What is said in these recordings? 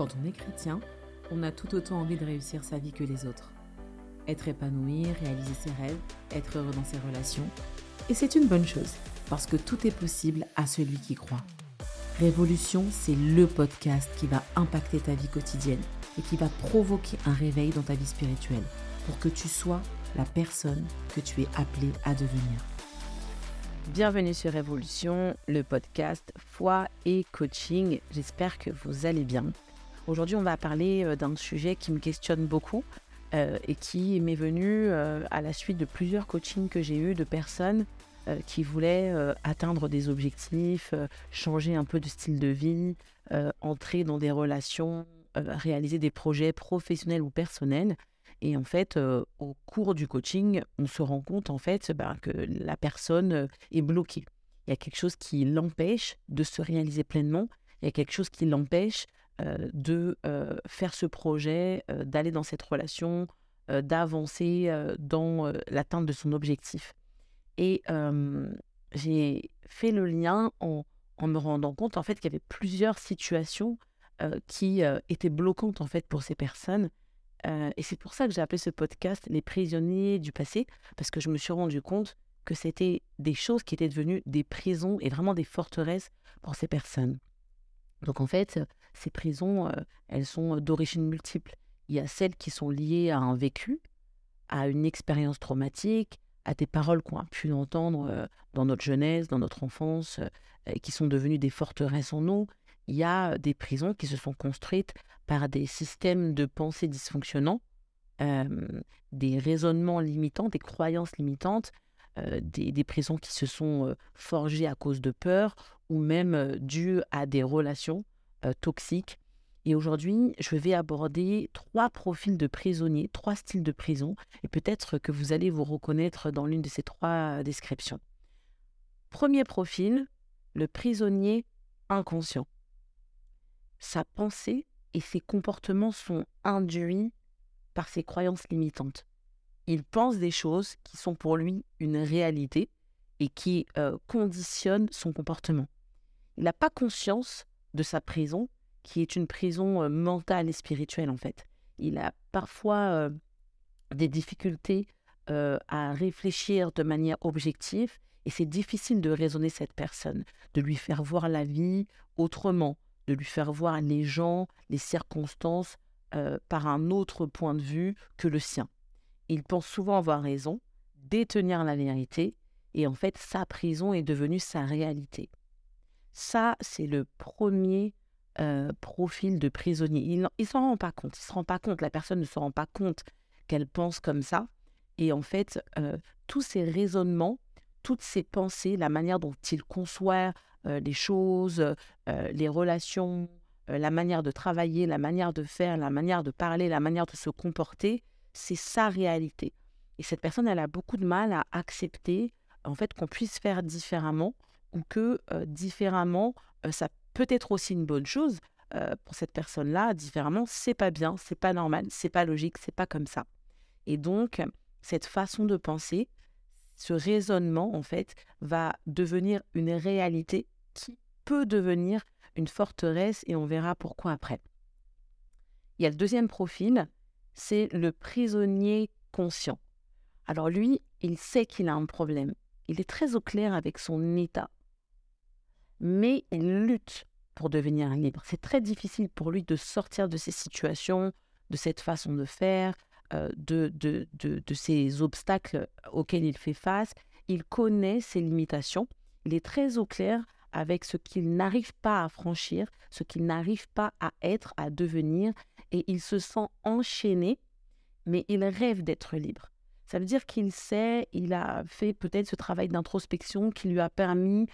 Quand on est chrétien, on a tout autant envie de réussir sa vie que les autres. Être épanoui, réaliser ses rêves, être heureux dans ses relations. Et c'est une bonne chose, parce que tout est possible à celui qui croit. Révolution, c'est le podcast qui va impacter ta vie quotidienne et qui va provoquer un réveil dans ta vie spirituelle pour que tu sois la personne que tu es appelé à devenir. Bienvenue sur Révolution, le podcast foi et coaching. J'espère que vous allez bien. Aujourd'hui, on va parler euh, d'un sujet qui me questionne beaucoup euh, et qui m'est venu euh, à la suite de plusieurs coachings que j'ai eus de personnes qui voulaient atteindre des objectifs, changer un peu de style de vie, entrer dans des relations, réaliser des projets professionnels ou personnels. Et en fait, au cours du coaching, on se rend compte en fait bah, que la personne est bloquée. Il y a quelque chose qui l'empêche de se réaliser pleinement. Il y a quelque chose qui l'empêche de faire ce projet, d'aller dans cette relation, d'avancer dans l'atteinte de son objectif. Et j'ai fait le lien en, en, me rendant compte en fait qu'il y avait plusieurs situations qui étaient bloquantes en fait pour ces personnes et c'est pour ça que j'ai appelé ce podcast Les prisonniers du passé, parce que je me suis rendu compte que c'était des choses qui étaient devenues des prisons et vraiment des forteresses pour ces personnes. Donc en fait, ces prisons, elles sont d'origine multiple. Il y a celles qui sont liées à un vécu, à une expérience traumatique, à des paroles qu'on a pu entendre dans notre jeunesse, dans notre enfance, et qui sont devenues des forteresses en nous. Il y a des prisons qui se sont construites par des systèmes de pensée dysfonctionnants, des raisonnements limitants, des croyances limitantes, des, prisons qui se sont forgées à cause de peur ou même dues à des relations toxiques. Et aujourd'hui, je vais aborder trois profils de prisonniers, trois styles de prison, et peut-être que vous allez vous reconnaître dans l'une de ces trois descriptions. Premier profil, le prisonnier inconscient. Sa pensée et ses comportements sont induits par ses croyances limitantes. Il pense des choses qui sont pour lui une réalité et qui euh, conditionnent son comportement. Il n'a pas conscience de sa prison, qui est une prison euh, mentale et spirituelle en fait. Il a parfois euh, des difficultés à réfléchir de manière objective et c'est difficile de raisonner cette personne, de lui faire voir la vie autrement, de lui faire voir les gens, les circonstances par un autre point de vue que le sien. Il pense souvent avoir raison, détenir la vérité, et en fait, sa prison est devenue sa réalité. Ça, c'est le premier profil de prisonnier. Il ne s'en rend pas compte. Il se rend pas compte. La personne ne se rend pas compte qu'elle pense comme ça. Et en fait, tous ces raisonnements, toutes ces pensées, la manière dont il conçoit les choses, les relations, la manière de travailler, la manière de faire, la manière de parler, la manière de se comporter, c'est sa réalité. Et cette personne, elle a beaucoup de mal à accepter en fait qu'on puisse faire différemment ou que différemment, ça peut être aussi une bonne chose pour cette personne-là. Différemment, c'est pas bien, c'est pas normal, c'est pas logique, c'est pas comme ça. Et donc, cette façon de penser, ce raisonnement, en fait, va devenir une réalité qui peut devenir une forteresse et on verra pourquoi après. Il y a le deuxième profil, c'est le prisonnier conscient. Alors lui, il sait qu'il a un problème. Il est très au clair avec son état. Mais il lutte pour devenir libre. C'est très difficile pour lui de sortir de ces situations, de cette façon de faire, euh, de, de, de, ces obstacles auxquels il fait face. Il connaît ses limitations. Il est très au clair avec ce qu'il n'arrive pas à franchir, ce qu'il n'arrive pas à être, à devenir, et il se sent enchaîné, mais il rêve d'être libre. Ça veut dire qu'il sait, il a fait peut-être ce travail d'introspection qui lui a permis euh,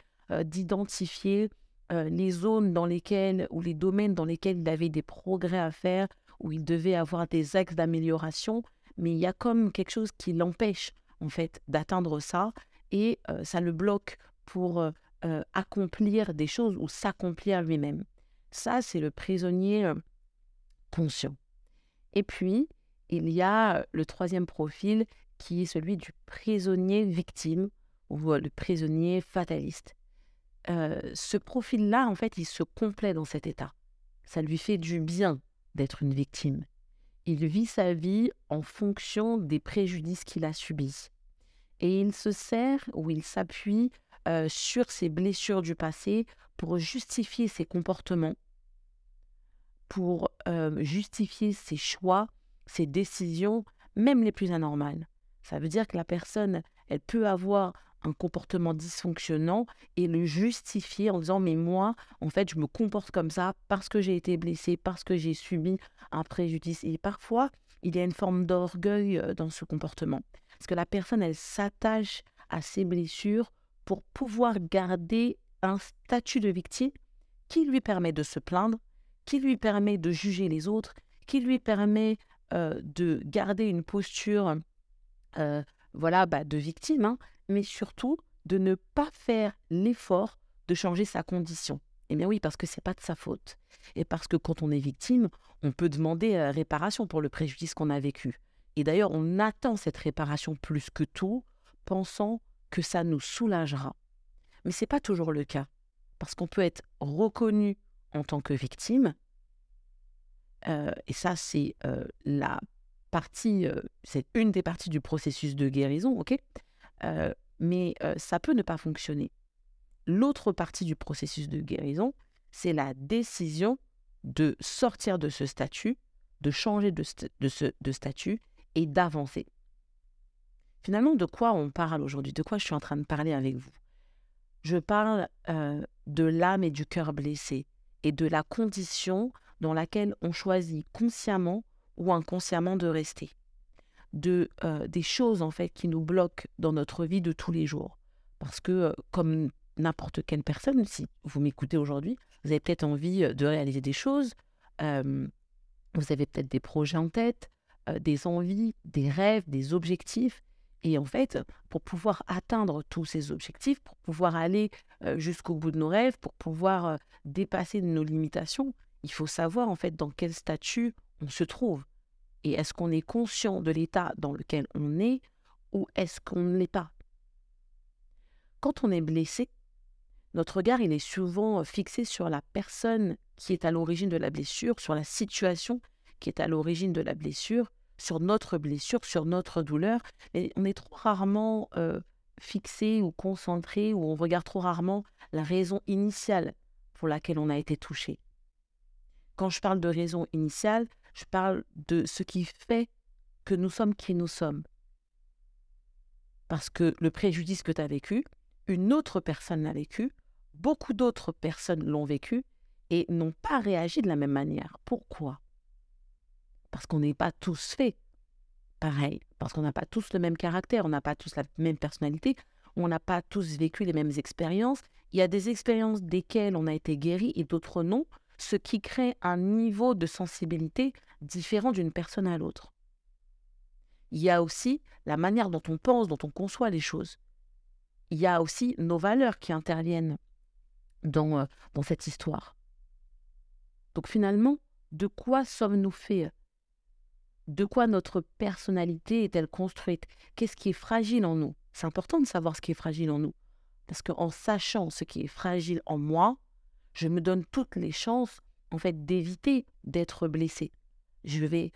d'identifier euh, les zones dans lesquelles ou les domaines dans lesquels il avait des progrès à faire, où il devait avoir des axes d'amélioration, mais il y a comme quelque chose qui l'empêche en fait d'atteindre ça et ça le bloque pour accomplir des choses ou s'accomplir lui-même. Ça, c'est le prisonnier conscient. Et puis, il y a le troisième profil qui est celui du prisonnier victime ou le prisonnier fataliste. Ce profil-là, en fait, il se complète dans cet état. ça lui fait du bien d'être une victime. Il vit sa vie en fonction des préjudices qu'il a subis. Et il se sert ou il s'appuie sur ses blessures du passé pour justifier ses comportements, pour justifier ses choix, ses décisions, même les plus anormales. Ça veut dire que la personne, elle peut avoir un comportement dysfonctionnant et le justifier en disant mais moi en fait je me comporte comme ça parce que j'ai été blessé parce que j'ai subi un préjudice et parfois il y a une forme d'orgueil euh, dans ce comportement. Parce que la personne elle s'attache à ses blessures pour pouvoir garder un statut de victime qui lui permet de se plaindre qui lui permet de juger les autres qui lui permet euh, de garder une posture euh, voilà bah, de victime hein, mais surtout de ne pas faire l'effort de changer sa condition. Eh bien oui, parce que c'est pas de sa faute. Et parce que quand on est victime, on peut demander euh, réparation pour le préjudice qu'on a vécu. Et d'ailleurs, on attend cette réparation plus que tout, pensant que ça nous soulagera. Mais ce n'est pas toujours le cas, parce qu'on peut être reconnu en tant que victime, euh, et ça c'est euh, la partie, c'est une des parties du processus de guérison, ok mais ça peut ne pas fonctionner. L'autre partie du processus de guérison, c'est la décision de sortir de ce statut, de changer de, de statut et d'avancer. Finalement, de quoi on parle aujourd'hui? De quoi je suis en train de parler avec vous? Je parle de l'âme et du cœur blessé et de la condition dans laquelle on choisit consciemment ou inconsciemment de rester de euh, des choses en fait qui nous bloquent dans notre vie de tous les jours. Parce que euh, comme n'importe quelle personne, si vous m'écoutez aujourd'hui, vous avez peut-être envie euh, de réaliser des choses, vous avez peut-être des projets en tête, des envies, des rêves, des objectifs. Et en fait, pour pouvoir atteindre tous ces objectifs, pour pouvoir aller jusqu'au bout de nos rêves, pour pouvoir dépasser nos limitations, il faut savoir en fait dans quel statut on se trouve. Et est-ce qu'on est conscient de l'état dans lequel on est ou est-ce qu'on ne l'est pas? Quand on est blessé, notre regard il est souvent fixé sur la personne qui est à l'origine de la blessure, sur la situation qui est à l'origine de la blessure, sur notre blessure, sur notre douleur. Mais on est trop rarement fixé ou concentré ou on regarde trop rarement la raison initiale pour laquelle on a été touché. Quand je parle de raison initiale, je parle de ce qui fait que nous sommes qui nous sommes. Parce que le préjudice que tu as vécu, une autre personne l'a vécu, beaucoup d'autres personnes l'ont vécu et n'ont pas réagi de la même manière. Pourquoi? Parce qu'on n'est pas tous faits pareil, parce qu'on n'a pas tous le même caractère, on n'a pas tous la même personnalité, on n'a pas tous vécu les mêmes expériences. Il y a des expériences desquelles on a été guéri et d'autres non, ce qui crée un niveau de sensibilité différent d'une personne à l'autre. Il y a aussi la manière dont on pense, dont on conçoit les choses. Il y a aussi nos valeurs qui interviennent dans, euh, dans cette histoire. Donc finalement, de quoi sommes-nous faits? De quoi notre personnalité est-elle construite? Qu'est-ce qui est fragile en nous? C'est important de savoir ce qui est fragile en nous. Parce qu'en sachant ce qui est fragile en moi, je me donne toutes les chances, en fait, d'éviter d'être blessé. Je vais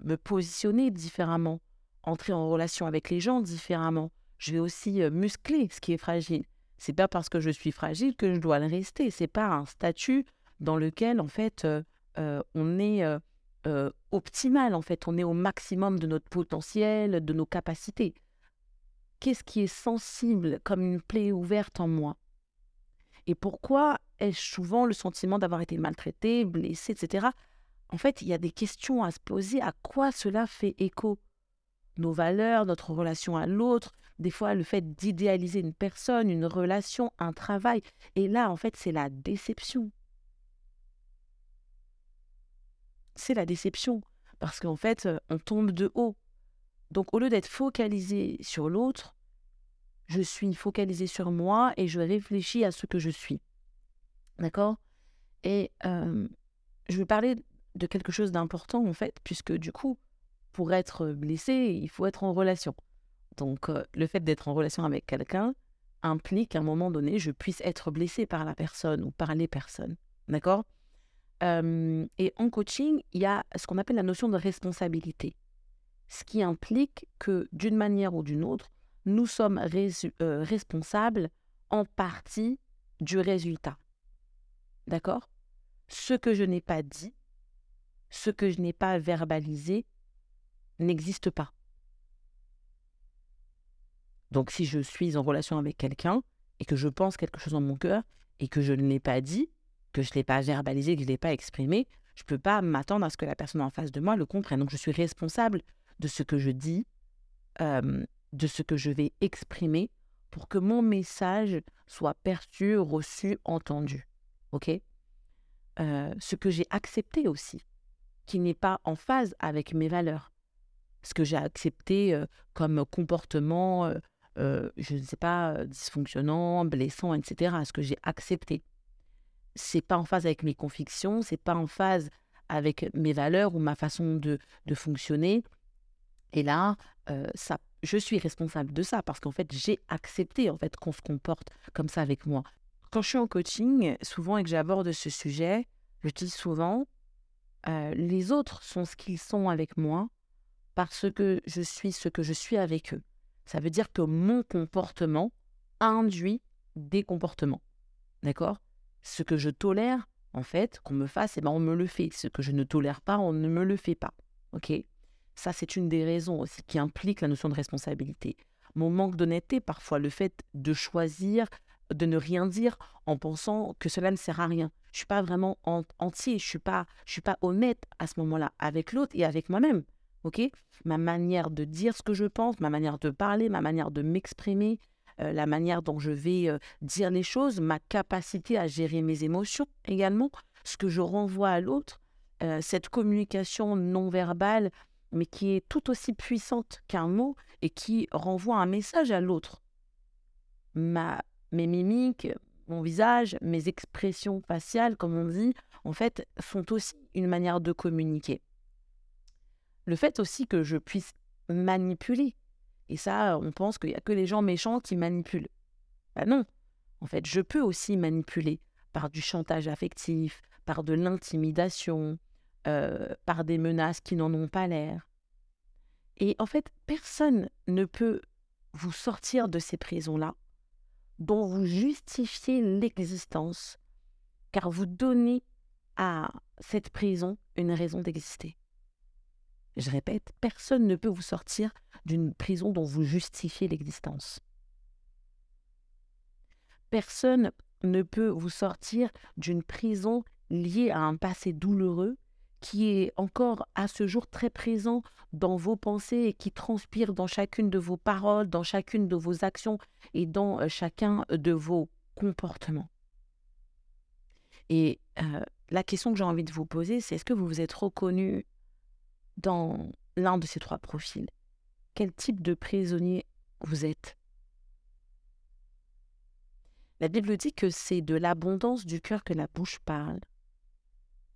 me positionner différemment, entrer en relation avec les gens différemment. Je vais aussi muscler ce qui est fragile. C'est pas parce que je suis fragile que je dois le rester. C'est pas un statut dans lequel, en fait, on est optimal. En fait, on est au maximum de notre potentiel, de nos capacités. Qu'est-ce qui est sensible comme une plaie ouverte en moi? Et pourquoi ai-je souvent le sentiment d'avoir été maltraité, blessé, etc. En fait, il y a des questions à se poser. À quoi cela fait écho? Nos valeurs, notre relation à l'autre, des fois le fait d'idéaliser une personne, une relation, un travail. Et là, en fait, c'est la déception. C'est la déception. Parce qu'en fait, on tombe de haut. Donc, au lieu d'être focalisé sur l'autre, je suis focalisée sur moi et je réfléchis à ce que je suis. D'accord? Et je vais parler de quelque chose d'important en fait, puisque du coup, pour être blessé, il faut être en relation. Donc, le fait d'être en relation avec quelqu'un implique qu'à un moment donné, je puisse être blessé par la personne ou par les personnes. D'accord? Et en coaching, il y a ce qu'on appelle la notion de responsabilité, ce qui implique que d'une manière ou d'une autre, nous sommes responsables en partie du résultat. D'accord? Ce que je n'ai pas dit, ce que je n'ai pas verbalisé, n'existe pas. Donc si je suis en relation avec quelqu'un et que je pense quelque chose dans mon cœur et que je ne l'ai pas dit, que je ne l'ai pas verbalisé, que je ne l'ai pas exprimé, je ne peux pas m'attendre à ce que la personne en face de moi le comprenne. Donc je suis responsable de ce que je dis, de ce que je vais exprimer pour que mon message soit perçu, reçu, entendu. OK? Ce que j'ai accepté aussi, qui n'est pas en phase avec mes valeurs. Ce que j'ai accepté comme comportement, je ne sais pas, dysfonctionnant, blessant, etc. Ce que j'ai accepté. C'est pas en phase avec mes convictions, c'est pas en phase avec mes valeurs ou ma façon de fonctionner. Et là, ça je suis responsable de ça parce qu'en fait, j'ai accepté en fait qu'on se comporte comme ça avec moi. Quand je suis en coaching, souvent et que j'aborde ce sujet, je dis souvent, euh, les autres sont ce qu'ils sont avec moi parce que je suis ce que je suis avec eux. Ça veut dire que mon comportement induit des comportements. D'accord? Ce que je tolère, en fait, qu'on me fasse, eh ben on me le fait. Ce que je ne tolère pas, on ne me le fait pas. OK? Ça, c'est une des raisons aussi qui implique la notion de responsabilité. Mon manque d'honnêteté, parfois le fait de choisir de ne rien dire en pensant que cela ne sert à rien. Je suis pas vraiment entier, je suis pas, je suis pas honnête à ce moment-là avec l'autre et avec moi-même. Ok? Ma manière de dire ce que je pense, ma manière de parler, ma manière de m'exprimer, euh, la manière dont je vais euh, dire les choses, ma capacité à gérer mes émotions également, ce que je renvoie à l'autre, euh, cette communication non verbale mais qui est tout aussi puissante qu'un mot et qui renvoie un message à l'autre. Ma, mes mimiques, mon visage, mes expressions faciales, comme on dit, en fait, sont aussi une manière de communiquer. Le fait aussi que je puisse manipuler, et ça, on pense qu'il n'y a que les gens méchants qui manipulent. Ben non, en fait, je peux aussi manipuler par du chantage affectif, par de l'intimidation, euh, par des menaces qui n'en ont pas l'air. Et en fait, personne ne peut vous sortir de ces prisons-là dont vous justifiez l'existence, car vous donnez à cette prison une raison d'exister. Je répète, personne ne peut vous sortir d'une prison dont vous justifiez l'existence. Personne ne peut vous sortir d'une prison liée à un passé douloureux qui est encore à ce jour très présent dans vos pensées et qui transpire dans chacune de vos paroles, dans chacune de vos actions et dans euh, chacun de vos comportements. Et euh, la question que j'ai envie de vous poser, c'est est-ce que vous vous êtes reconnu dans l'un de ces trois profils? Quel type de prisonnier vous êtes? La Bible dit que c'est de l'abondance du cœur que la bouche parle.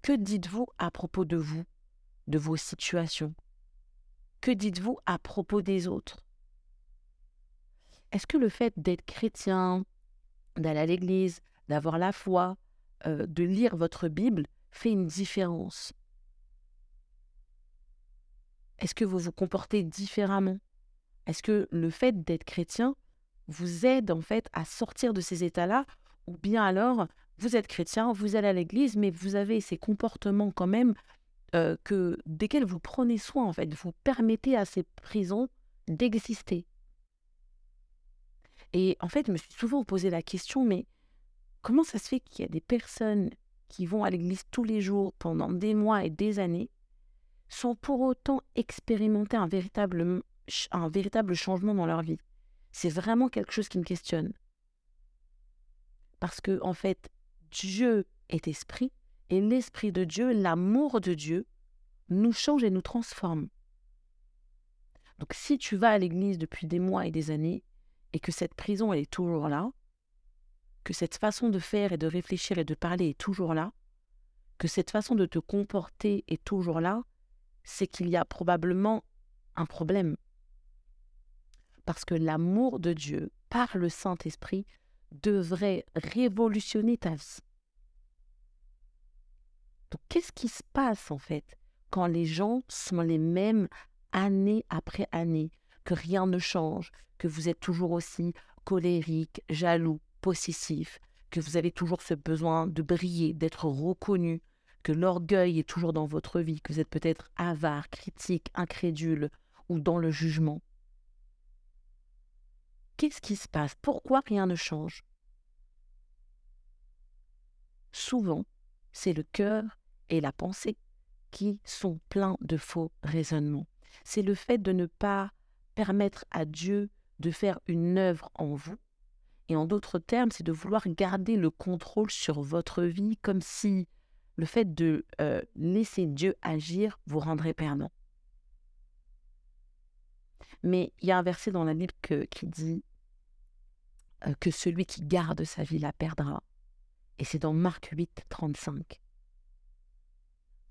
Que dites-vous à propos de vous, de vos situations? Que dites-vous à propos des autres? Est-ce que le fait d'être chrétien, d'aller à l'église, d'avoir la foi, euh, de lire votre Bible fait une différence? Est-ce que vous vous comportez différemment? Est-ce que le fait d'être chrétien vous aide en fait à sortir de ces états-là? Ou bien alors vous êtes chrétien, vous allez à l'église, mais vous avez ces comportements quand même euh, que, desquels vous prenez soin, en fait. Vous permettez à ces prisons d'exister. Et en fait, je me suis souvent posé la question, mais comment ça se fait qu'il y a des personnes qui vont à l'église tous les jours pendant des mois et des années, sans pour autant expérimenter un véritable, un véritable changement dans leur vie? C'est vraiment quelque chose qui me questionne. Parce que, en fait, Dieu est esprit et l'esprit de Dieu, l'amour de Dieu, nous change et nous transforme. Donc si tu vas à l'église depuis des mois et des années et que cette prison est toujours là, que cette façon de faire et de réfléchir et de parler est toujours là, que cette façon de te comporter est toujours là, c'est qu'il y a probablement un problème. Parce que l'amour de Dieu par le Saint-Esprit devrait révolutionner ta vie. Donc, qu'est-ce qui se passe en fait quand les gens sont les mêmes année après année, que rien ne change, que vous êtes toujours aussi colérique, jaloux, possessif, que vous avez toujours ce besoin de briller, d'être reconnu, que l'orgueil est toujours dans votre vie, que vous êtes peut-être avare, critique, incrédule ou dans le jugement? Qu'est-ce qui se passe? Pourquoi rien ne change? Souvent, c'est le cœur et la pensée qui sont pleins de faux raisonnements. C'est le fait de ne pas permettre à Dieu de faire une œuvre en vous. Et en d'autres termes, c'est de vouloir garder le contrôle sur votre vie comme si le fait de euh, laisser Dieu agir vous rendrait perdant. Mais il y a un verset dans la Bible qui dit que celui qui garde sa vie la perdra. Et c'est dans Marc 8, 35.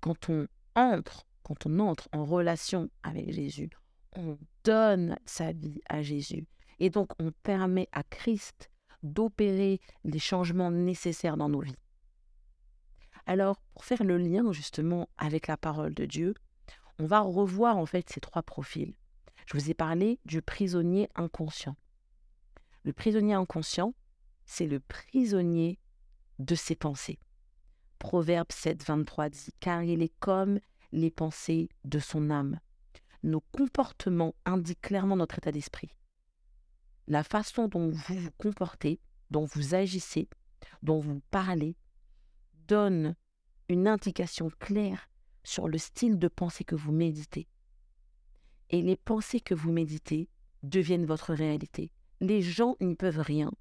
Quand on entre, quand on entre en relation avec Jésus, on donne sa vie à Jésus. Et donc, on permet à Christ d'opérer les changements nécessaires dans nos vies. Alors, pour faire le lien justement avec la parole de Dieu, on va revoir en fait ces trois profils. Je vous ai parlé du prisonnier inconscient. Le prisonnier inconscient, c'est le prisonnier de ses pensées. Proverbe 7, 23 dit Car il est comme les pensées de son âme. Nos comportements indiquent clairement notre état d'esprit. La façon dont vous vous comportez, dont vous agissez, dont vous parlez, donne une indication claire sur le style de pensée que vous méditez. Et les pensées que vous méditez deviennent votre réalité. Les gens n'y peuvent rien.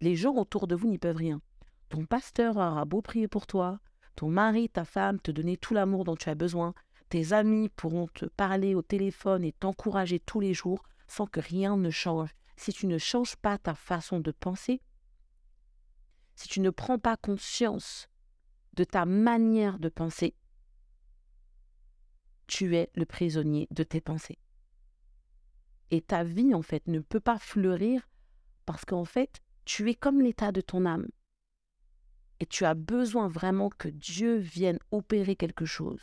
Les gens autour de vous n'y peuvent rien. Ton pasteur aura beau prier pour toi, ton mari, ta femme te donner tout l'amour dont tu as besoin, tes amis pourront te parler au téléphone et t'encourager tous les jours sans que rien ne change. Si tu ne changes pas ta façon de penser, si tu ne prends pas conscience de ta manière de penser, tu es le prisonnier de tes pensées. Et ta vie, en fait, ne peut pas fleurir parce qu'en fait, tu es comme l'état de ton âme. Et tu as besoin vraiment que Dieu vienne opérer quelque chose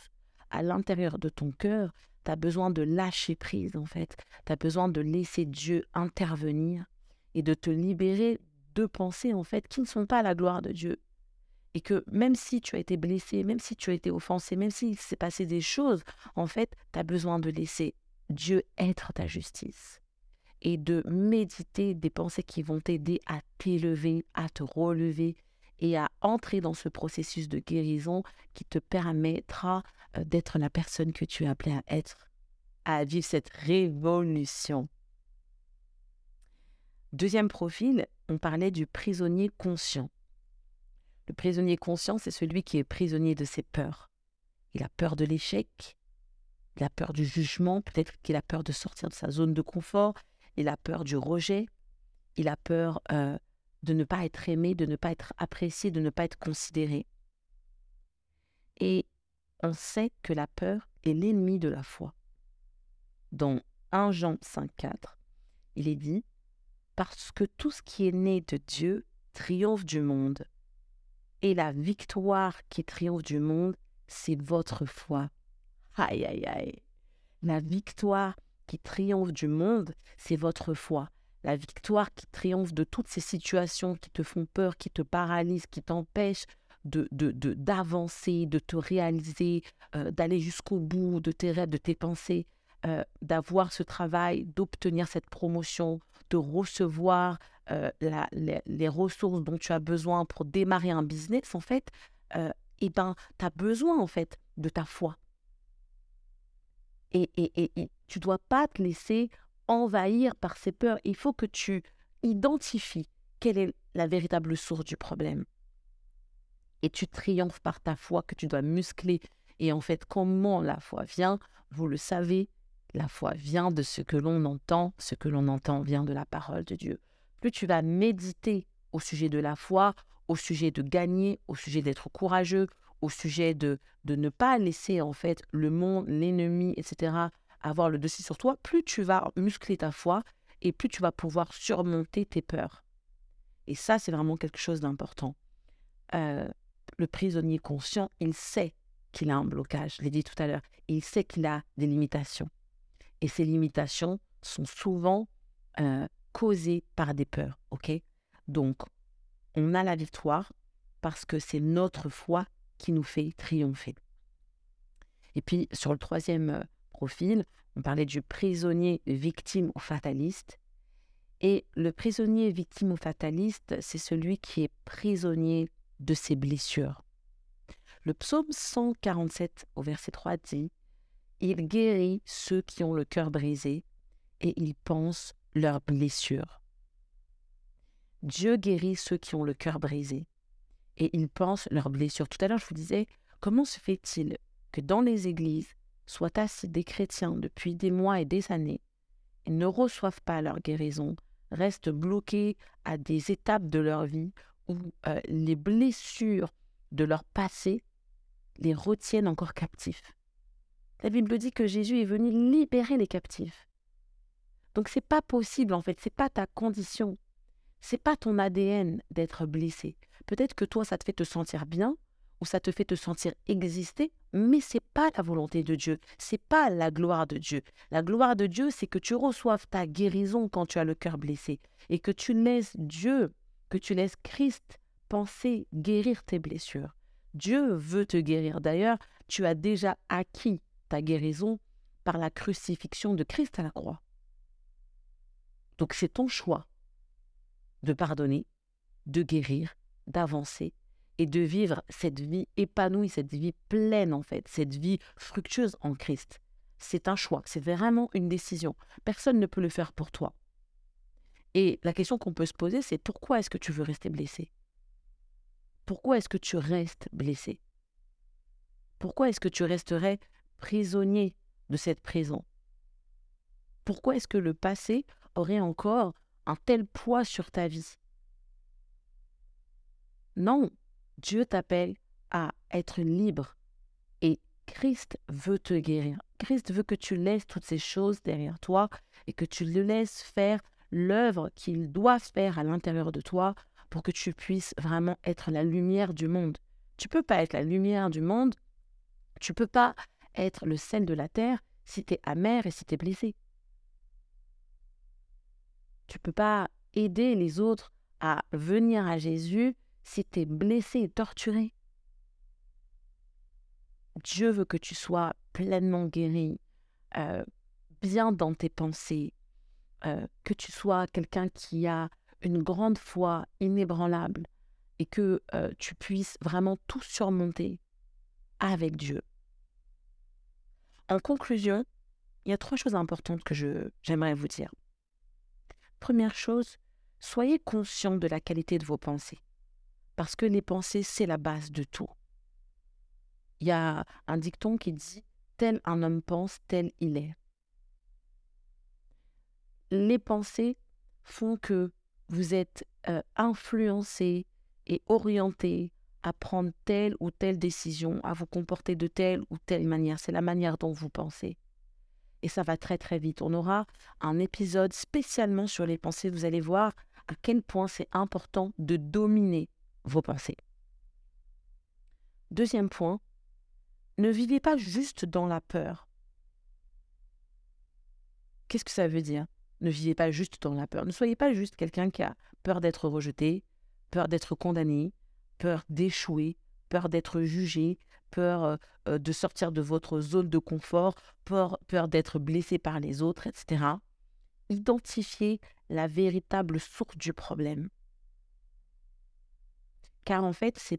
à l'intérieur de ton cœur. Tu as besoin de lâcher prise, en fait. Tu as besoin de laisser Dieu intervenir et de te libérer de pensées, en fait, qui ne sont pas à la gloire de Dieu. Et que même si tu as été blessé, même si tu as été offensé, même s'il s'est passé des choses, en fait, tu as besoin de laisser Dieu être ta justice et de méditer des pensées qui vont t'aider à t'élever, à te relever et à entrer dans ce processus de guérison qui te permettra euh, d'être la personne que tu es appelée à être, à vivre cette révolution. Deuxième profil, on parlait du prisonnier conscient. Le prisonnier conscient, c'est celui qui est prisonnier de ses peurs. Il a peur de l'échec, il a peur du jugement, peut-être qu'il a peur de sortir de sa zone de confort, il a peur du rejet, il a peur euh, de ne pas être aimé, de ne pas être apprécié, de ne pas être considéré. Et on sait que la peur est l'ennemi de la foi. Dans 1 Jean 5.4, il est dit Parce que tout ce qui est né de Dieu triomphe du monde. Et la victoire qui triomphe du monde, c'est votre foi. Aïe, aïe, aïe. La victoire qui triomphe du monde, c'est votre foi la victoire qui triomphe de toutes ces situations qui te font peur, qui te paralysent, qui t'empêchent de, d'avancer, de, te réaliser, euh, d'aller jusqu'au bout de tes rêves, de tes pensées, euh, d'avoir ce travail, d'obtenir cette promotion, de recevoir euh, les, ressources dont tu as besoin pour démarrer un business, en fait, eh ben, tu as besoin, en fait, de ta foi. Et, et, et, tu dois pas te laisser envahir par ces peurs. Il faut que tu identifies quelle est la véritable source du problème. Et tu triomphes par ta foi que tu dois muscler. Et en fait, comment la foi vient Vous le savez, la foi vient de ce que l'on entend. Ce que l'on entend vient de la parole de Dieu. Plus tu vas méditer au sujet de la foi, au sujet de gagner, au sujet d'être courageux, au sujet de, de ne pas laisser en fait le monde, l'ennemi, etc., avoir le dessus sur toi, plus tu vas muscler ta foi et plus tu vas pouvoir surmonter tes peurs. Et ça, c'est vraiment quelque chose d'important. Euh, le prisonnier conscient, il sait qu'il a un blocage, je l'ai dit tout à l'heure, il sait qu'il a des limitations. Et ces limitations sont souvent euh, causées par des peurs, ok? Donc, on a la victoire parce que c'est notre foi qui nous fait triompher. Et puis, sur le troisième euh, profil, on parlait du prisonnier victime ou fataliste. Et le prisonnier victime ou fataliste, c'est celui qui est prisonnier de ses blessures. Le psaume 147 au verset 3 dit Il guérit ceux qui ont le cœur brisé et il pense leurs blessures. Dieu guérit ceux qui ont le cœur brisé et il pense leurs blessures. Tout à l'heure, je vous disais, comment se fait-il que dans les églises soient assis des chrétiens depuis des mois et des années et ne reçoivent pas leur guérison, restent bloqués à des étapes de leur vie où euh, les blessures de leur passé les retiennent encore captifs? La Bible dit que Jésus est venu libérer les captifs. Donc c'est pas possible en fait, c'est pas ta condition. C'est pas ton ADN d'être blessé. Peut-être que toi ça te fait te sentir bien ou ça te fait te sentir exister, mais c'est pas la volonté de Dieu, c'est pas la gloire de Dieu. La gloire de Dieu, c'est que tu reçoives ta guérison quand tu as le cœur blessé et que tu laisses Dieu, que tu laisses Christ penser guérir tes blessures. Dieu veut te guérir. D'ailleurs, tu as déjà acquis ta guérison par la crucifixion de Christ à la croix. Donc c'est ton choix de pardonner, de guérir, d'avancer et de vivre cette vie épanouie, cette vie pleine en fait, cette vie fructueuse en Christ. C'est un choix, c'est vraiment une décision. Personne ne peut le faire pour toi. Et la question qu'on peut se poser, c'est pourquoi est-ce que tu veux rester blessé? Pourquoi est-ce que tu restes blessé? Pourquoi est-ce que tu resterais prisonnier de cette prison? Pourquoi est-ce que le passé aurait encore un tel poids sur ta vie Non, Dieu t'appelle à être libre et Christ veut te guérir. Christ veut que tu laisses toutes ces choses derrière toi et que tu le laisses faire l'œuvre qu'il doit faire à l'intérieur de toi pour que tu puisses vraiment être la lumière du monde. Tu peux pas être la lumière du monde, tu peux pas être le sel de la terre si tu es amer et si tu es blessé. Tu peux pas aider les autres à venir à Jésus si tu es blessé et torturé. Dieu veut que tu sois pleinement guéri, euh, bien dans tes pensées, euh, que tu sois quelqu'un qui a une grande foi inébranlable et que euh, tu puisses vraiment tout surmonter avec Dieu. En conclusion, il y a trois choses importantes que j'aimerais vous dire. Première chose, soyez conscient de la qualité de vos pensées, parce que les pensées, c'est la base de tout. Il y a un dicton qui dit Tel un homme pense, tel il est. Les pensées font que vous êtes influencé et orienté à prendre telle ou telle décision, à vous comporter de telle ou telle manière. C'est la manière dont vous pensez. Et ça va très très vite. On aura un épisode spécialement sur les pensées. Vous allez voir à quel point c'est important de dominer vos pensées. Deuxième point, ne vivez pas juste dans la peur. Qu'est-ce que ça veut dire? Ne vivez pas juste dans la peur. Ne soyez pas juste quelqu'un qui a peur d'être rejeté, peur d'être condamné, peur d'échouer, peur d'être jugé, peur de sortir de votre zone de confort, peur, peur d'être blessé par les autres, etc. Identifiez la véritable source du problème. Car en fait, ces,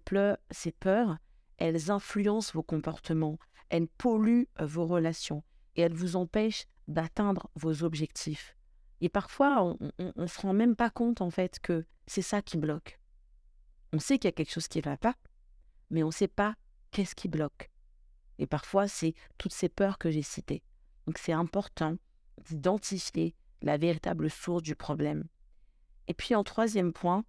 ces peurs, elles influencent vos comportements, elles polluent vos relations et elles vous empêchent d'atteindre vos objectifs. Et parfois, on ne se rend même pas compte, en fait, que c'est ça qui bloque. On sait qu'il y a quelque chose qui ne va pas, mais on ne sait pas qu'est-ce qui bloque? Et parfois, c'est toutes ces peurs que j'ai citées. Donc, c'est important d'identifier la véritable source du problème. Et puis, en troisième point,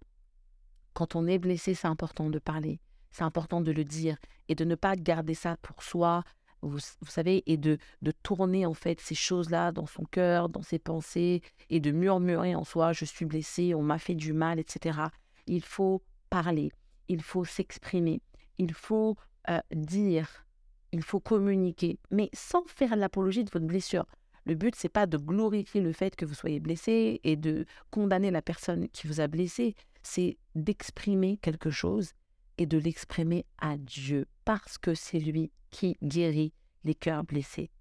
quand on est blessé, c'est important de parler. C'est important de le dire et de ne pas garder ça pour soi, vous, savez, et de, de tourner en fait ces choses-là dans son cœur, dans ses pensées, et de murmurer en soi, je suis blessé, on m'a fait du mal, etc. Il faut parler, il faut s'exprimer. il faut euh, dire, il faut communiquer, mais sans faire l'apologie de votre blessure. Le but, c'est pas de glorifier le fait que vous soyez blessé et de condamner la personne qui vous a blessé, c'est d'exprimer quelque chose et de l'exprimer à Dieu, parce que c'est lui qui guérit les cœurs blessés.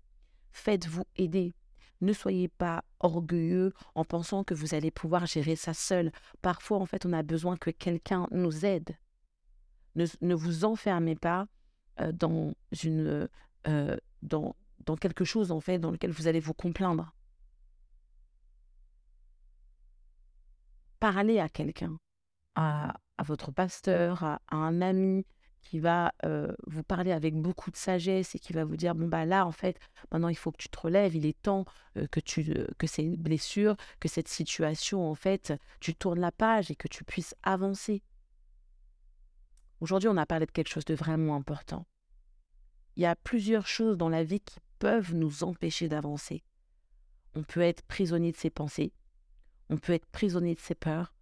Faites-vous aider. Ne soyez pas orgueilleux en pensant que vous allez pouvoir gérer ça seul. Parfois, en fait, on a besoin que quelqu'un nous aide. Ne, vous enfermez pas euh, dans, une, euh, dans, dans quelque chose, en fait, dans lequel vous allez vous complaindre. Parlez à quelqu'un, à, votre pasteur, à, un ami qui va euh, vous parler avec beaucoup de sagesse et qui va vous dire bon bah là en fait maintenant il faut que tu te relèves il est temps que tu que c'est une blessure que cette situation en fait tu tournes la page et que tu puisses avancer Aujourd'hui, on a parlé de quelque chose de vraiment important. Il y a plusieurs choses dans la vie qui peuvent nous empêcher d'avancer. On peut être prisonnier de ses pensées, on peut être prisonnier de ses peurs,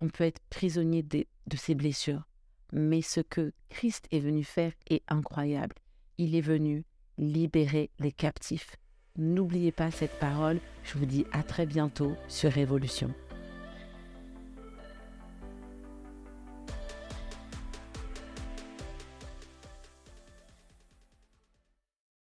on peut être prisonnier de, de ses blessures. Mais ce que Christ est venu faire est incroyable. Il est venu libérer les captifs. N'oubliez pas cette parole. Je vous dis à très bientôt sur Révolution.